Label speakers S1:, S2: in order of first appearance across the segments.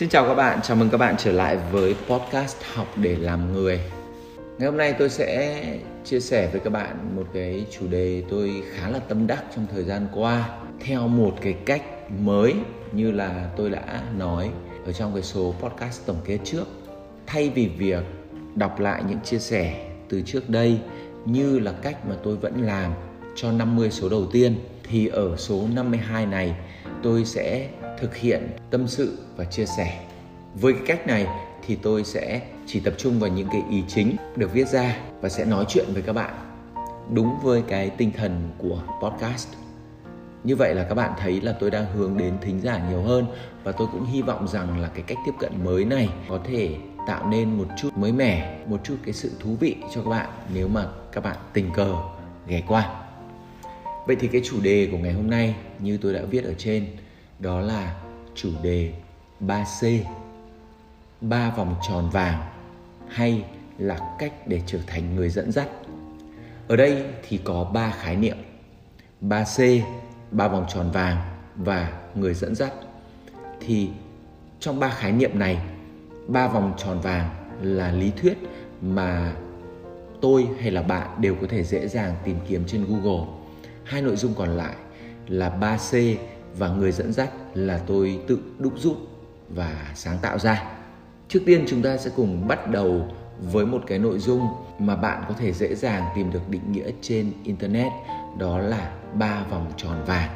S1: Xin chào các bạn, chào mừng các bạn trở lại với podcast Học để làm người. Ngày hôm nay tôi sẽ chia sẻ với các bạn một cái chủ đề tôi khá là tâm đắc trong thời gian qua theo một cái cách mới như là tôi đã nói ở trong cái số podcast tổng kết trước. Thay vì việc đọc lại những chia sẻ từ trước đây như là cách mà tôi vẫn làm cho 50 số đầu tiên thì ở số 52 này tôi sẽ thực hiện tâm sự và chia sẻ. Với cái cách này thì tôi sẽ chỉ tập trung vào những cái ý chính được viết ra và sẽ nói chuyện với các bạn đúng với cái tinh thần của podcast. Như vậy là các bạn thấy là tôi đang hướng đến thính giả nhiều hơn và tôi cũng hy vọng rằng là cái cách tiếp cận mới này có thể tạo nên một chút mới mẻ, một chút cái sự thú vị cho các bạn nếu mà các bạn tình cờ ghé qua. Vậy thì cái chủ đề của ngày hôm nay như tôi đã viết ở trên đó là chủ đề 3C ba vòng tròn vàng hay là cách để trở thành người dẫn dắt. Ở đây thì có ba khái niệm 3C, ba vòng tròn vàng và người dẫn dắt. Thì trong ba khái niệm này, ba vòng tròn vàng là lý thuyết mà tôi hay là bạn đều có thể dễ dàng tìm kiếm trên Google. Hai nội dung còn lại là 3C và người dẫn dắt là tôi tự đúc rút và sáng tạo ra. Trước tiên chúng ta sẽ cùng bắt đầu với một cái nội dung mà bạn có thể dễ dàng tìm được định nghĩa trên internet đó là ba vòng tròn vàng.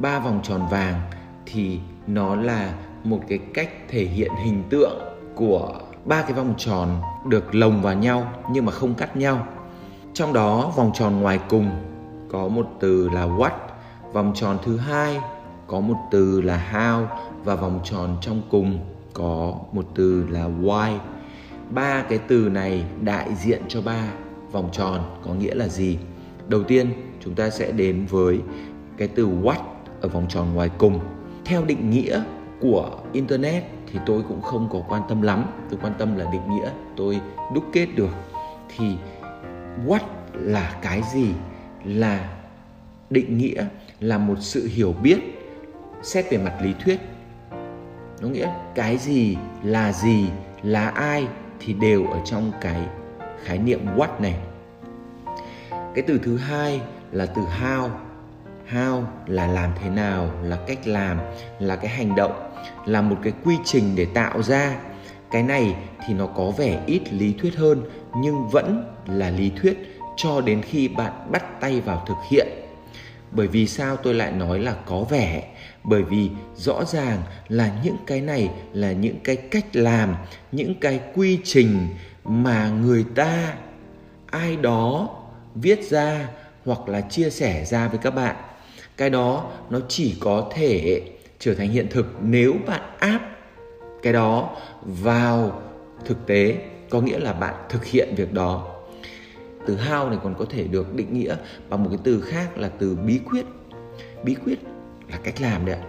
S1: Ba vòng tròn vàng thì nó là một cái cách thể hiện hình tượng của ba cái vòng tròn được lồng vào nhau nhưng mà không cắt nhau. Trong đó vòng tròn ngoài cùng có một từ là what, vòng tròn thứ hai có một từ là how và vòng tròn trong cùng có một từ là why. Ba cái từ này đại diện cho ba vòng tròn có nghĩa là gì? Đầu tiên, chúng ta sẽ đến với cái từ what ở vòng tròn ngoài cùng. Theo định nghĩa của internet thì tôi cũng không có quan tâm lắm. Tôi quan tâm là định nghĩa tôi đúc kết được. Thì what là cái gì? Là định nghĩa là một sự hiểu biết, xét về mặt lý thuyết. Nó nghĩa cái gì là gì, là ai thì đều ở trong cái khái niệm what này. Cái từ thứ hai là từ how. How là làm thế nào, là cách làm, là cái hành động, là một cái quy trình để tạo ra. Cái này thì nó có vẻ ít lý thuyết hơn, nhưng vẫn là lý thuyết cho đến khi bạn bắt tay vào thực hiện bởi vì sao tôi lại nói là có vẻ? Bởi vì rõ ràng là những cái này là những cái cách làm, những cái quy trình mà người ta, ai đó viết ra hoặc là chia sẻ ra với các bạn. Cái đó nó chỉ có thể trở thành hiện thực nếu bạn áp cái đó vào thực tế, có nghĩa là bạn thực hiện việc đó từ how này còn có thể được định nghĩa bằng một cái từ khác là từ bí quyết. Bí quyết là cách làm đấy ạ.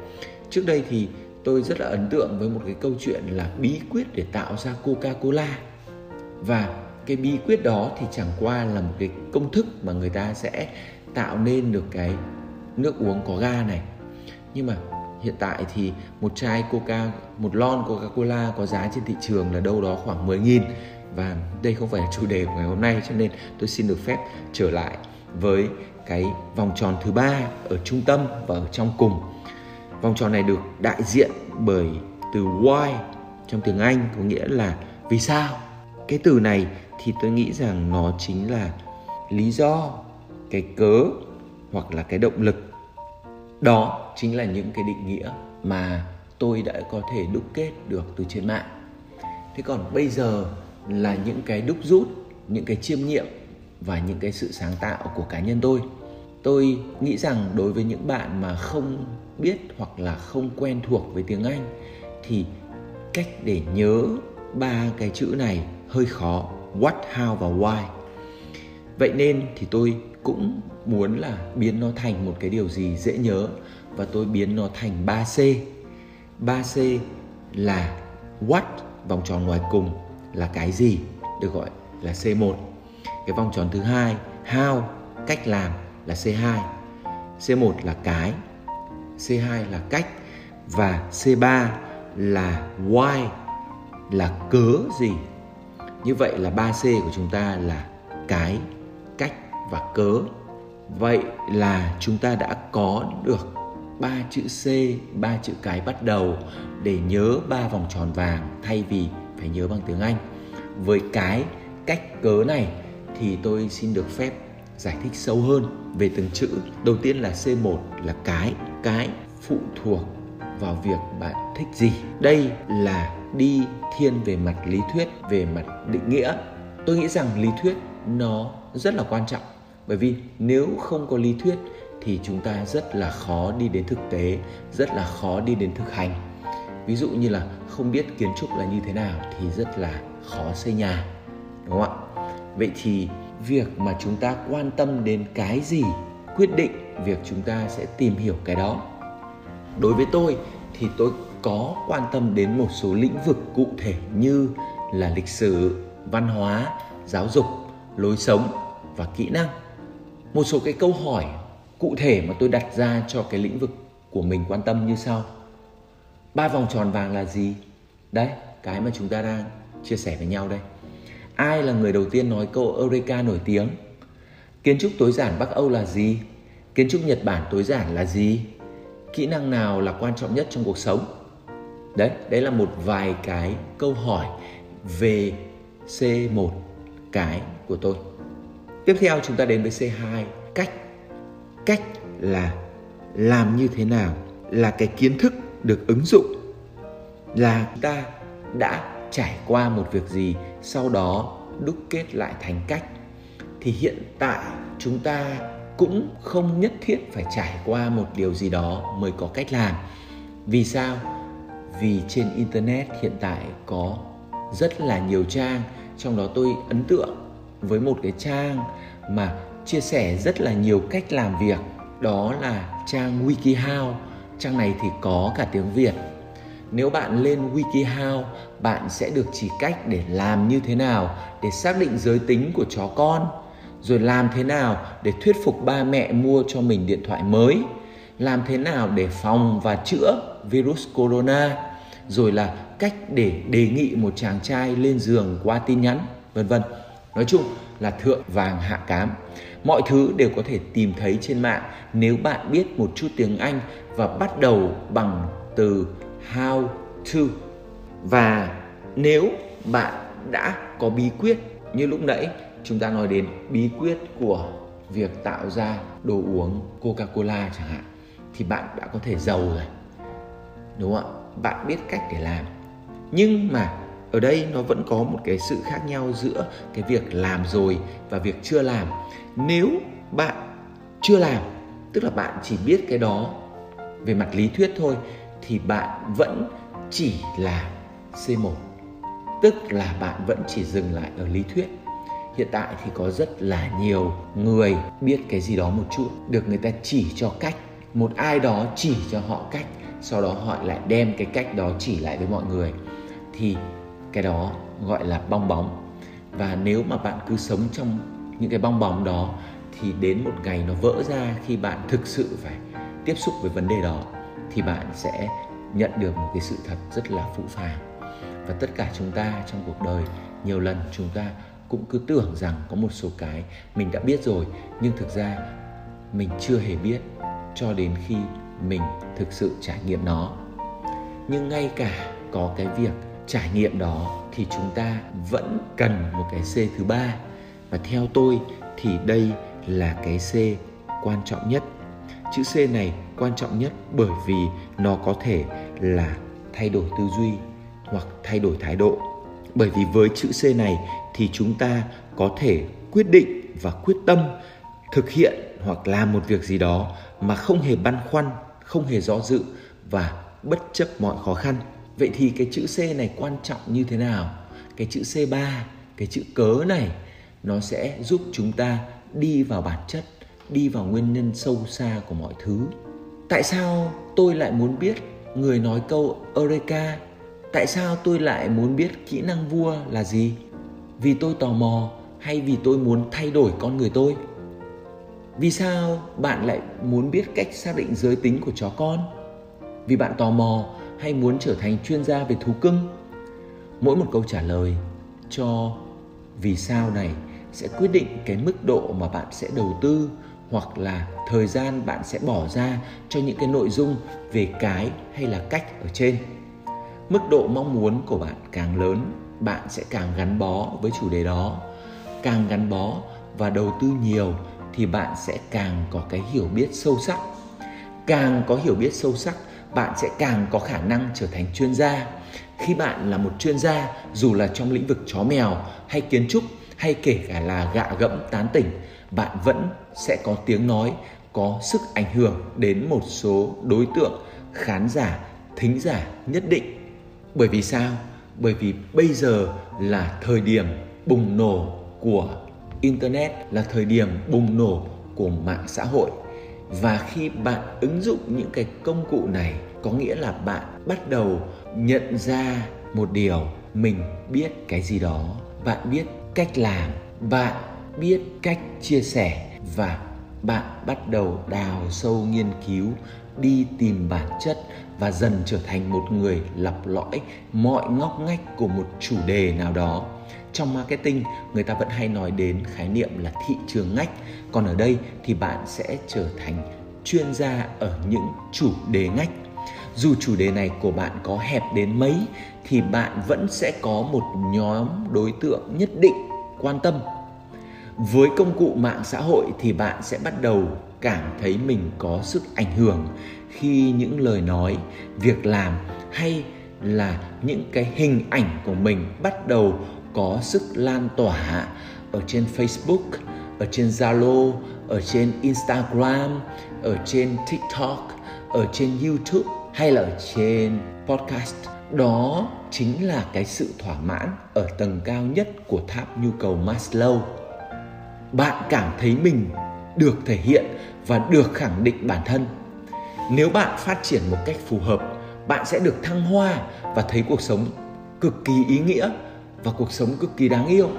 S1: Trước đây thì tôi rất là ấn tượng với một cái câu chuyện là bí quyết để tạo ra coca cola và cái bí quyết đó thì chẳng qua là một cái công thức mà người ta sẽ tạo nên được cái nước uống có ga này. Nhưng mà hiện tại thì một chai coca, một lon coca cola có giá trên thị trường là đâu đó khoảng 10 nghìn và đây không phải là chủ đề của ngày hôm nay, cho nên tôi xin được phép trở lại với cái vòng tròn thứ ba ở trung tâm và ở trong cùng. Vòng tròn này được đại diện bởi từ why trong tiếng anh, có nghĩa là vì sao? Cái từ này thì tôi nghĩ rằng nó chính là lý do, cái cớ hoặc là cái động lực. Đó chính là những cái định nghĩa mà tôi đã có thể đúc kết được từ trên mạng. Thế còn bây giờ là những cái đúc rút, những cái chiêm nghiệm và những cái sự sáng tạo của cá nhân tôi. Tôi nghĩ rằng đối với những bạn mà không biết hoặc là không quen thuộc với tiếng anh, thì cách để nhớ ba cái chữ này hơi khó, what, how và why. Vậy nên thì tôi cũng muốn là biến nó thành một cái điều gì dễ nhớ và tôi biến nó thành 3C 3C là what vòng tròn ngoài cùng là cái gì được gọi là C1 cái vòng tròn thứ hai how cách làm là C2 C1 là cái C2 là cách và C3 là why là cớ gì. Như vậy là 3C của chúng ta là cái cách và cớ. Vậy là chúng ta đã có được ba chữ C, ba chữ cái bắt đầu để nhớ ba vòng tròn vàng thay vì phải nhớ bằng tiếng Anh. Với cái cách cớ này thì tôi xin được phép giải thích sâu hơn về từng chữ. Đầu tiên là C1 là cái, cái phụ thuộc vào việc bạn thích gì. Đây là đi thiên về mặt lý thuyết, về mặt định nghĩa. Tôi nghĩ rằng lý thuyết nó rất là quan trọng bởi vì nếu không có lý thuyết thì chúng ta rất là khó đi đến thực tế rất là khó đi đến thực hành ví dụ như là không biết kiến trúc là như thế nào thì rất là khó xây nhà, đúng không ạ? Vậy thì việc mà chúng ta quan tâm đến cái gì, quyết định việc chúng ta sẽ tìm hiểu cái đó. Đối với tôi thì tôi có quan tâm đến một số lĩnh vực cụ thể như là lịch sử, văn hóa, giáo dục, lối sống và kỹ năng. Một số cái câu hỏi cụ thể mà tôi đặt ra cho cái lĩnh vực của mình quan tâm như sau ba vòng tròn vàng là gì? Đấy, cái mà chúng ta đang chia sẻ với nhau đây. Ai là người đầu tiên nói câu eureka nổi tiếng? Kiến trúc tối giản bắc âu là gì? Kiến trúc nhật bản tối giản là gì? Kỹ năng nào là quan trọng nhất trong cuộc sống? Đấy đấy là một vài cái câu hỏi về C1 cái của tôi. Tiếp theo chúng ta đến với C2 cách. Cách là làm như thế nào là cái kiến thức được ứng dụng là ta đã trải qua một việc gì, sau đó đúc kết lại thành cách. Thì hiện tại chúng ta cũng không nhất thiết phải trải qua một điều gì đó mới có cách làm. Vì sao? Vì trên internet hiện tại có rất là nhiều trang, trong đó tôi ấn tượng với một cái trang mà chia sẻ rất là nhiều cách làm việc. Đó là trang wikihow trang này thì có cả tiếng việt. Nếu bạn lên wikihow, bạn sẽ được chỉ cách để làm như thế nào để xác định giới tính của chó con, rồi làm thế nào để thuyết phục ba mẹ mua cho mình điện thoại mới, làm thế nào để phòng và chữa virus corona, rồi là cách để đề nghị một chàng trai lên giường qua tin nhắn, vân vân. Nói chung là thượng vàng hạ cám mọi thứ đều có thể tìm thấy trên mạng nếu bạn biết một chút tiếng anh và bắt đầu bằng từ how to. Và nếu bạn đã có bí quyết như lúc nãy, chúng ta nói đến bí quyết của việc tạo ra đồ uống Coca-Cola chẳng hạn, thì bạn đã có thể giàu rồi, đúng không ạ? Bạn biết cách để làm. Nhưng mà ở đây nó vẫn có một cái sự khác nhau giữa cái việc làm rồi và việc chưa làm nếu bạn chưa làm, tức là bạn chỉ biết cái đó về mặt lý thuyết thôi, thì bạn vẫn chỉ là C1 tức là bạn vẫn chỉ dừng lại ở lý thuyết. Hiện tại thì có rất là nhiều người biết cái gì đó một chút, được người ta chỉ cho cách. Một ai đó chỉ cho họ cách, sau đó họ lại đem cái cách đó chỉ lại với mọi người. Thì cái đó gọi là bong bóng. Và nếu mà bạn cứ sống trong những cái bong bóng đó thì đến một ngày nó vỡ ra khi bạn thực sự phải tiếp xúc với vấn đề đó, thì bạn sẽ nhận được một cái sự thật rất là phũ phàng. Và tất cả chúng ta trong cuộc đời, nhiều lần chúng ta cũng cứ tưởng rằng có một số cái mình đã biết rồi, nhưng thực ra mình chưa hề biết cho đến khi mình thực sự trải nghiệm nó. Nhưng ngay cả có cái việc trải nghiệm đó thì chúng ta vẫn cần một cái C thứ ba và theo tôi thì đây là cái C quan trọng nhất. Chữ C này quan trọng nhất bởi vì nó có thể là thay đổi tư duy hoặc thay đổi thái độ. Bởi vì với chữ C này thì chúng ta có thể quyết định và quyết tâm thực hiện hoặc làm một việc gì đó mà không hề băn khoăn, không hề do dự và bất chấp mọi khó khăn. Vậy thì cái chữ C này quan trọng như thế nào? Cái chữ C3, cái chữ cớ này nó sẽ giúp chúng ta đi vào bản chất, đi vào nguyên nhân sâu xa của mọi thứ. Tại sao tôi lại muốn biết người nói câu Eureka? Tại sao tôi lại muốn biết kỹ năng vua là gì? Vì tôi tò mò hay vì tôi muốn thay đổi con người tôi? Vì sao bạn lại muốn biết cách xác định giới tính của chó con? Vì bạn tò mò hay muốn trở thành chuyên gia về thú cưng mỗi một câu trả lời cho vì sao này sẽ quyết định cái mức độ mà bạn sẽ đầu tư hoặc là thời gian bạn sẽ bỏ ra cho những cái nội dung về cái hay là cách ở trên. Mức độ mong muốn của bạn càng lớn, bạn sẽ càng gắn bó với chủ đề đó. Càng gắn bó và đầu tư nhiều thì bạn sẽ càng có cái hiểu biết sâu sắc. Càng có hiểu biết sâu sắc, bạn sẽ càng có khả năng trở thành chuyên gia. Khi bạn là một chuyên gia, dù là trong lĩnh vực chó mèo hay kiến trúc hay kể cả là gạ gẫm tán tỉnh, bạn vẫn sẽ có tiếng nói, có sức ảnh hưởng đến một số đối tượng, khán giả, thính giả nhất định. Bởi vì sao? Bởi vì bây giờ là thời điểm bùng nổ của internet, là thời điểm bùng nổ của mạng xã hội. Và khi bạn ứng dụng những cái công cụ này, có nghĩa là bạn bắt đầu nhận ra một điều, mình biết cái gì đó, bạn biết cách làm, bạn biết cách chia sẻ và bạn bắt đầu đào sâu nghiên cứu, đi tìm bản chất và dần trở thành một người lập lõi mọi ngóc ngách của một chủ đề nào đó. Trong marketing, người ta vẫn hay nói đến khái niệm là thị trường ngách. Còn ở đây thì bạn sẽ trở thành chuyên gia ở những chủ đề ngách dù chủ đề này của bạn có hẹp đến mấy thì bạn vẫn sẽ có một nhóm đối tượng nhất định quan tâm. Với công cụ mạng xã hội thì bạn sẽ bắt đầu cảm thấy mình có sức ảnh hưởng khi những lời nói việc làm hay là những cái hình ảnh của mình bắt đầu có sức lan tỏa ở trên Facebook, ở trên Zalo, ở trên Instagram, ở trên TikTok, ở trên YouTube hay là ở trên podcast. Đó chính là cái sự thỏa mãn ở tầng cao nhất của tháp nhu cầu Maslow. Bạn cảm thấy mình được thể hiện và được khẳng định bản thân. Nếu bạn phát triển một cách phù hợp, bạn sẽ được thăng hoa và thấy cuộc sống cực kỳ ý nghĩa và cuộc sống cực kỳ đáng yêu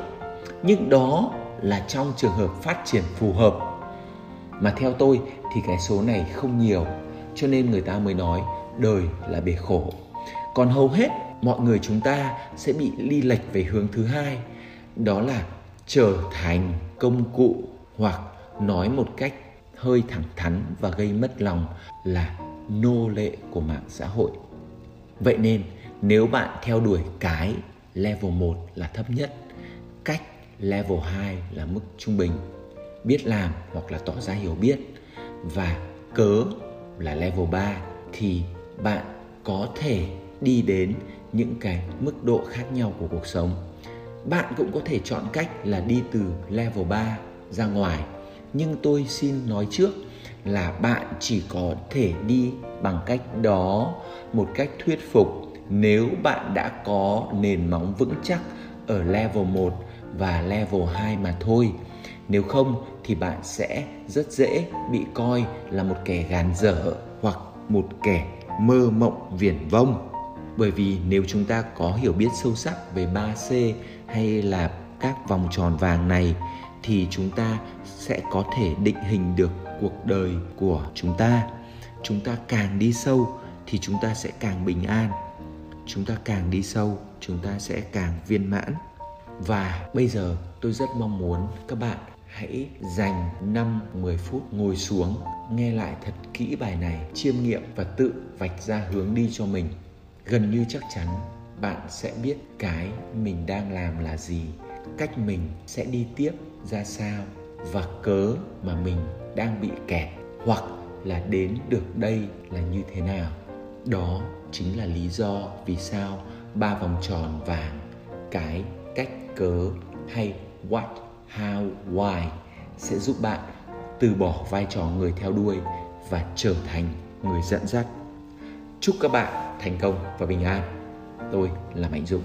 S1: nhưng đó là trong trường hợp phát triển phù hợp mà theo tôi thì cái số này không nhiều cho nên người ta mới nói đời là bể khổ. Còn hầu hết mọi người chúng ta sẽ bị ly lệch về hướng thứ hai đó là trở thành công cụ hoặc nói một cách hơi thẳng thắn và gây mất lòng là nô lệ của mạng xã hội. Vậy nên nếu bạn theo đuổi cái level 1 là thấp nhất, cách level 2 là mức trung bình, biết làm hoặc là tỏ ra hiểu biết và cớ là level 3 thì bạn có thể đi đến những cái mức độ khác nhau của cuộc sống. Bạn cũng có thể chọn cách là đi từ level 3 ra ngoài. Nhưng tôi xin nói trước là bạn chỉ có thể đi bằng cách đó một cách thuyết phục nếu bạn đã có nền móng vững chắc ở level 1 và level 2 mà thôi. Nếu không thì bạn sẽ rất dễ bị coi là một kẻ gàn dở hoặc một kẻ mơ mộng viển vông. Bởi vì nếu chúng ta có hiểu biết sâu sắc về 3C hay là các vòng tròn vàng này, thì chúng ta sẽ có thể định hình được cuộc đời của chúng ta. Chúng ta càng đi sâu thì chúng ta sẽ càng bình an chúng ta càng đi sâu, chúng ta sẽ càng viên mãn và bây giờ tôi rất mong muốn các bạn hãy dành 5-10 phút ngồi xuống, nghe lại thật kỹ bài này, chiêm nghiệm và tự vạch ra hướng đi cho mình. Gần như chắc chắn bạn sẽ biết cái mình đang làm là gì, cách mình sẽ đi tiếp ra sao và cớ mà mình đang bị kẹt, hoặc là đến được đây là như thế nào. Đó chính là lý do vì sao ba vòng tròn vàng, cái cách cớ hay what how, why sẽ giúp bạn từ bỏ vai trò người theo đuôi và trở thành người dẫn dắt. Chúc các bạn thành công và bình an. Tôi là mạnh dũng.